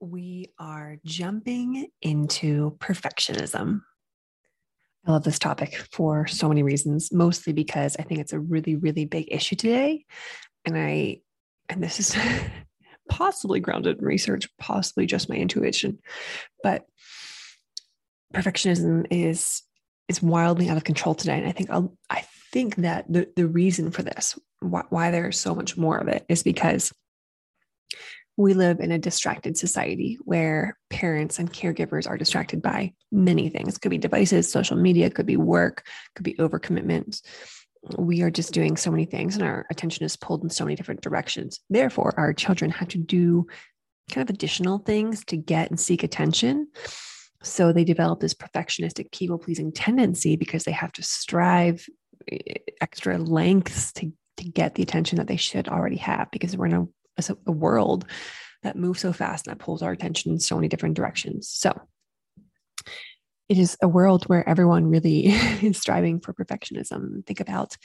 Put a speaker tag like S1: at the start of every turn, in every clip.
S1: We are jumping into perfectionism. I love this topic for so many reasons, mostly because I think it's a really, really big issue today. And I, and this is possibly grounded in research, possibly just my intuition, but perfectionism is is wildly out of control today. And I think I'll, I think that the the reason for this, why, why there's so much more of it, is because we live in a distracted society where parents and caregivers are distracted by many things. It could be devices, social media, could be work, could be overcommitment. We are just doing so many things and our attention is pulled in so many different directions. Therefore, our children have to do kind of additional things to get and seek attention. So they develop this perfectionistic, people pleasing tendency because they have to strive eh, extra lengths to, to get the attention that they should already have because we're in a a, a world that moves so fast and that pulls our attention in so many different directions. So it is a world where everyone really is striving for perfectionism. Think about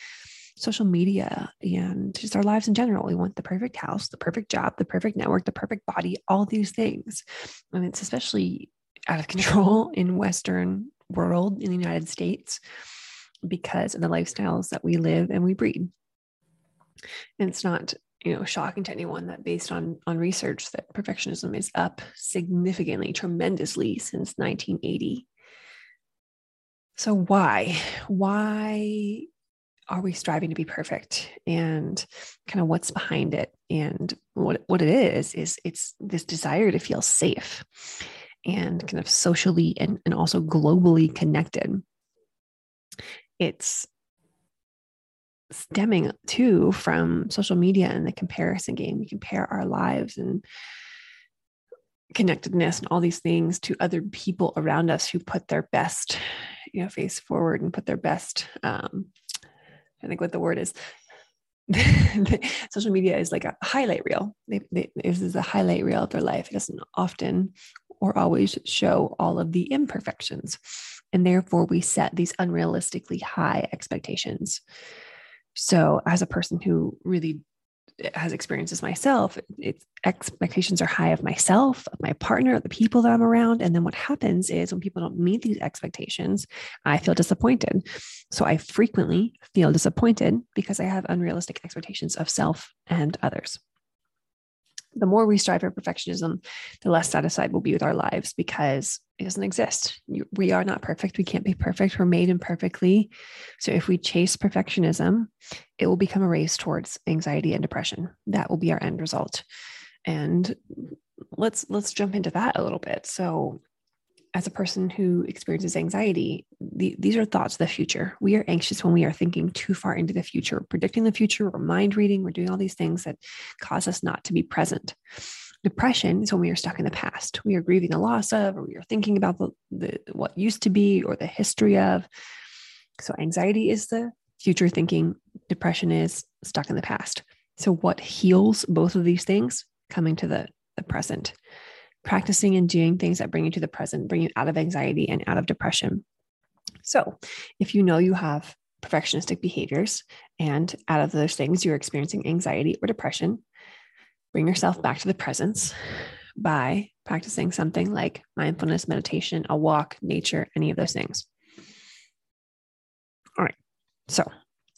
S1: social media and just our lives in general. We want the perfect house, the perfect job, the perfect network, the perfect body, all these things. And it's especially out of control in Western world in the United States because of the lifestyles that we live and we breed. And it's not you know shocking to anyone that based on on research that perfectionism is up significantly tremendously since 1980 so why why are we striving to be perfect? And kind of what's behind it? And what what it is is it's this desire to feel safe and kind of socially and, and also globally connected. It's stemming too from social media and the comparison game. We compare our lives and connectedness and all these things to other people around us who put their best, you know, face forward and put their best. Um, I think what the word is. social media is like a highlight reel. They, they, this is a highlight reel of their life. It doesn't often or always show all of the imperfections. And therefore, we set these unrealistically high expectations so, as a person who really eh, has experiences myself, it's expectations are high of myself, of my partner, the people that I'm around. And then what happens is when people don't meet these expectations, I feel disappointed. So I frequently feel disappointed because I have unrealistic expectations of self and others the more we strive for perfectionism, the less satisfied we'll be with our lives because it doesn't exist. We are not perfect. We can't be perfect. We're made imperfectly. So if we chase perfectionism, it will become a race towards anxiety and depression. That will be our end result. And let's let's jump into that a little bit. So as a person who experiences anxiety, the, these are thoughts of the future. We are anxious when we are thinking too far into the future, predicting the future, we're mind reading, we're doing all these things that cause us not to be present. Depression is when we are stuck in the past. We are grieving the loss of, or we are thinking about the, the what used to be or the history of. So anxiety is the future thinking, depression is stuck in the past. So what heals both of these things? Coming to the, the present practicing and doing things that bring you to the present, bring you out of anxiety and out of depression. So, if you know you have perfectionistic behaviors and out of those things you're experiencing anxiety or depression, bring yourself back to the presence by practicing something like mindfulness, meditation, a walk, nature, any of those things. All right. So,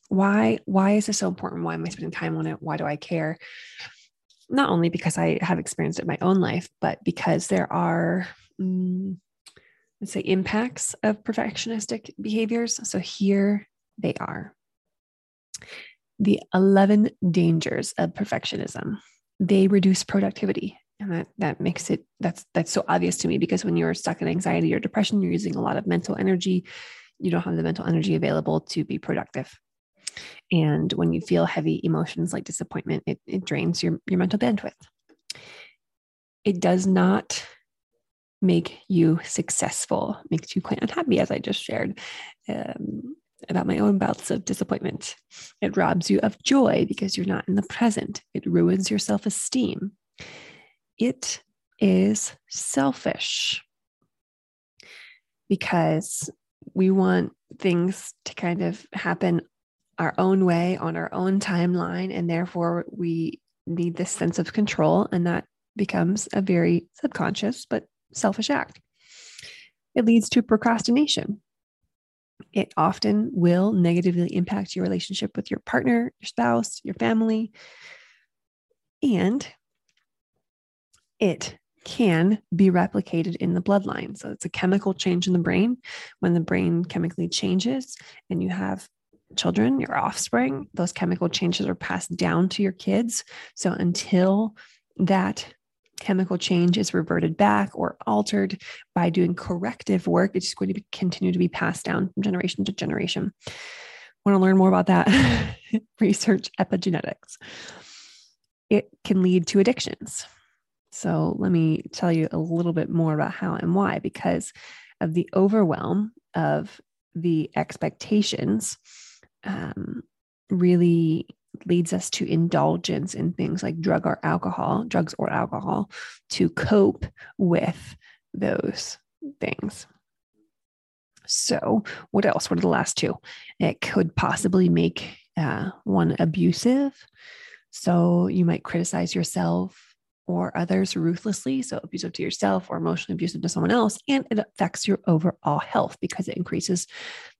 S1: why why is this so important? Why am I spending time on it? Why do I care? Not only because I have experienced it in my own life, but because there are, um, let's say, impacts of perfectionistic behaviors. So here they are the 11 dangers of perfectionism. They reduce productivity. And that, that makes it that's that's so obvious to me because when you're stuck in anxiety or depression, you're using a lot of mental energy. You don't have the mental energy available to be productive. And when you feel heavy emotions like disappointment, it, it drains your, your mental bandwidth. It does not make you successful, makes you quite unhappy, as I just shared. Um, about my own bouts of disappointment. It robs you of joy because you're not in the present. It ruins your self esteem. It is selfish because we want things to kind of happen our own way on our own timeline. And therefore, we need this sense of control. And that becomes a very subconscious but selfish act. It leads to procrastination it often will negatively impact your relationship with your partner, your spouse, your family. And it can be replicated in the bloodline. So it's a chemical change in the brain. When the brain chemically changes and you have children, your offspring, those chemical changes are passed down to your kids. So until that chemical change is reverted back or altered by doing corrective work, it's going to be, continue to be passed down from generation to generation. Want to learn more about that? Research epigenetics. It can lead to addictions. So, let me tell you a little bit more about how and why, because of the overwhelm of the expectations, um, really leads us to indulgence in things like drug or alcohol, drugs or alcohol to cope with those things. So, what else? What are the last two? It could possibly make uh, one abusive. So, you might criticize yourself or others ruthlessly. So, abusive to yourself or emotionally abusive to someone else. And it affects your overall health because it increases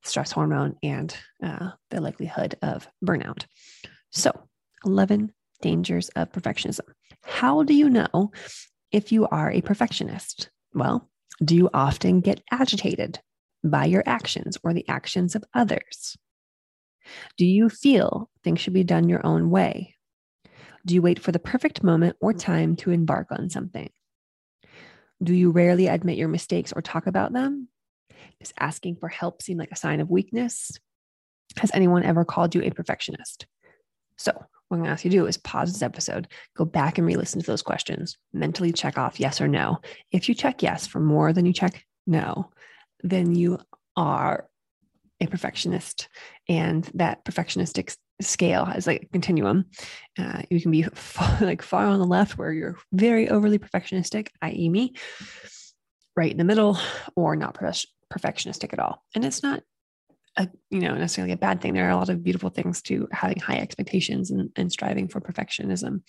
S1: stress hormone and uh, the likelihood of burnout. So, 11 dangers of perfectionism. How do you know if you are a perfectionist? Well, do you often get agitated by your actions or the actions of others? Do you feel things should be done your own way? Do you wait for the perfect moment or mm-hmm. time to embark on something? Do you rarely admit your mistakes or talk about them? Does asking for help seem like a sign of weakness? Has anyone ever called you a perfectionist? So, what I'm going to ask you to do is pause this episode, go back and re listen to those questions, mentally check off yes or no. If you check yes for more than you check no, then you are a perfectionist. And that perfectionistic scale has like a continuum. Uh, you can be far, like far on the left where you're very overly perfectionistic, i.e., me, right in the middle, or not perfectionistic at all. And it's not a you know necessarily a bad thing there are a lot of beautiful things to having high expectations and, and striving for perfectionism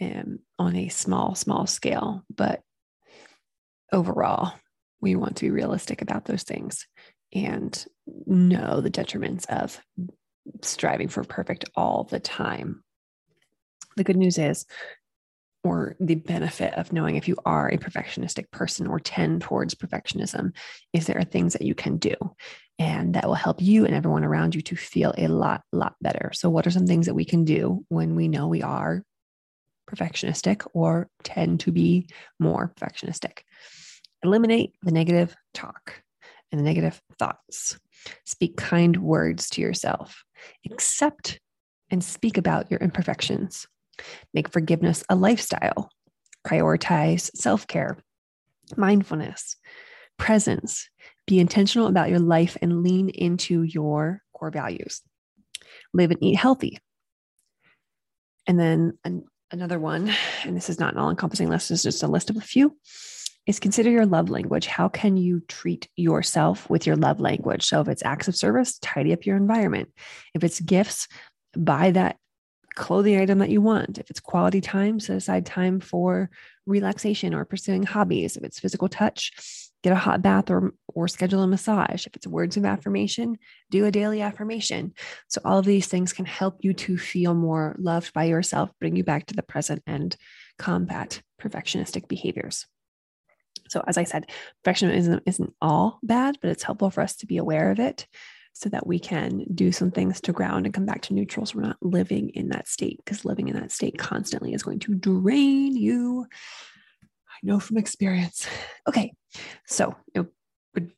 S1: um, on a small small scale but overall we want to be realistic about those things and know the detriments of striving for perfect all the time. The good news is or the benefit of knowing if you are a perfectionistic person or tend towards perfectionism is there are things that you can do and that will help you and everyone around you to feel a lot lot better. So what are some things that we can do when we know we are perfectionistic or tend to be more perfectionistic? Eliminate the negative talk and the negative thoughts. Speak kind words to yourself accept and speak about your imperfections make forgiveness a lifestyle prioritize self-care mindfulness presence be intentional about your life and lean into your core values. Live and eat healthy. And then an, another one, and this is not an all encompassing list, it's just a list of a few, is consider your love language. How can you treat yourself with your love language? So if it's acts of service, tidy up your environment. If it's gifts, buy that clothing item that you want. If it's quality time, set aside time for relaxation or pursuing hobbies. If it's physical touch, get a hot bath or or schedule a massage. If it's words of affirmation, do a daily affirmation. So all of these things can help you to feel more loved by yourself, bring you back to the present and combat perfectionistic behaviors. So as I said, perfectionism isn't all bad, but it's helpful for us to be aware of it so that we can do some things to ground and come back to neutral so we're not living in that state because living in that state constantly is going to drain you. I know from experience. Okay so it would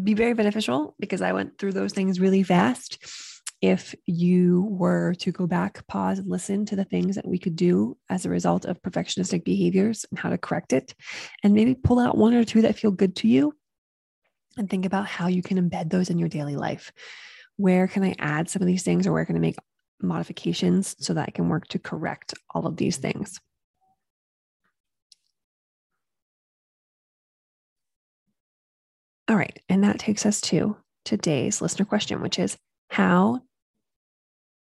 S1: be very beneficial because i went through those things really fast if you were to go back pause and listen to the things that we could do as a result of perfectionistic behaviors and how to correct it and maybe pull out one or two that feel good to you and think about how you can embed those in your daily life. Where can I add some of these things or where can I make modifications so that I can work to correct all of these things? All right. And that takes us to today's listener question, which is how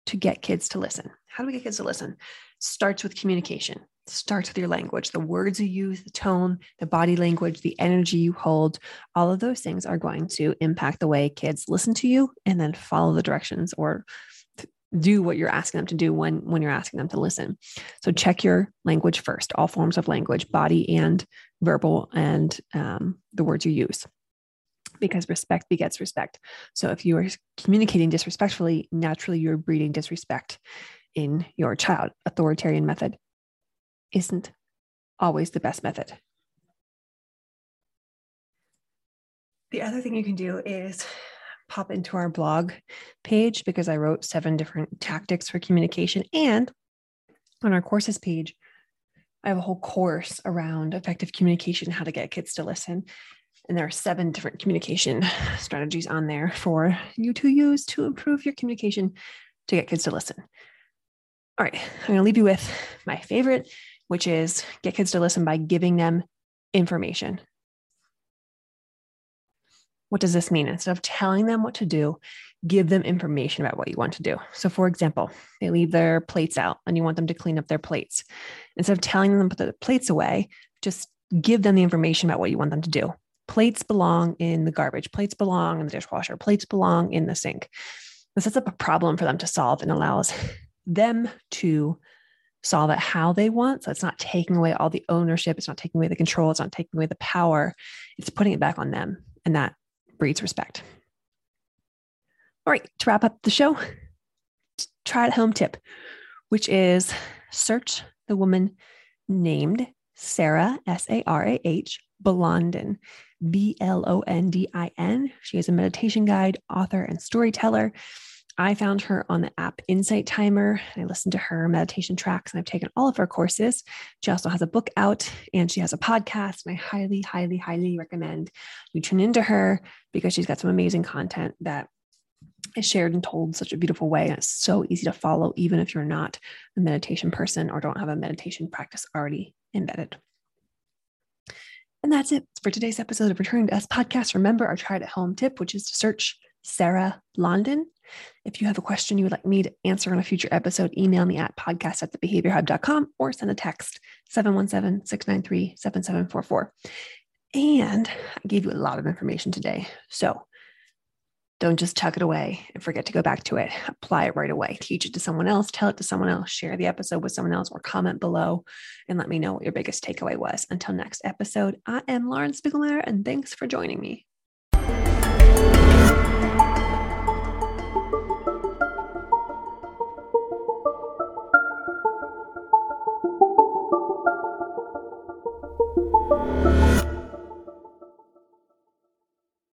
S1: to get kids to listen. How do we get kids to listen? Starts with communication starts with your language the words you use the tone the body language the energy you hold all of those things are going to impact the way kids listen to you and then follow the directions or do what you're asking them to do when when you're asking them to listen so check your language first all forms of language body and verbal and um, the words you use because respect begets respect so if you are communicating disrespectfully naturally you're breeding disrespect in your child authoritarian method isn't always the best method. The other thing you can do is pop into our blog page because I wrote seven different tactics for communication. And on our courses page, I have a whole course around effective communication, how to get kids to listen. And there are seven different communication strategies on there for you to use to improve your communication to get kids to listen. All right, I'm going to leave you with my favorite which is get kids to listen by giving them information. What does this mean? Instead of telling them what to do, give them information about what you want to do. So, for example, they leave their plates out and you want them to clean up their plates. Instead of telling them to put the plates away, just give them the information about what you want them to do. Plates belong in the garbage, plates belong in the dishwasher, plates belong in the sink. This sets up a problem for them to solve and allows them to solve it how they want. So it's not taking away all the ownership, it's not taking away the control, it's not taking away the power, it's putting it back on them. And that breeds respect. All right, to wrap up the show, try at home tip, which is search the woman named Sarah, S A R A H, Blondin, B L O N D I N. She is a meditation guide, author, and storyteller. I found her on the app Insight Timer. I listened to her meditation tracks and I've taken all of her courses. She also has a book out and she has a podcast. And I highly, highly, highly recommend you tune into her because she's got some amazing content that is shared and told such a beautiful way. And it's so easy to follow, even if you're not a meditation person or don't have a meditation practice already embedded. And that's it for today's episode of Returning to Us podcast. Remember our try it at home tip, which is to search Sarah Blondin if you have a question you would like me to answer on a future episode, email me at podcast at thebehaviorhub.com or send a text 717 693 7744. And I gave you a lot of information today. So don't just tuck it away and forget to go back to it. Apply it right away. Teach it to someone else, tell it to someone else, share the episode with someone else, or comment below and let me know what your biggest takeaway was. Until next episode, I am Lauren Spiegelmeier, and thanks for joining me.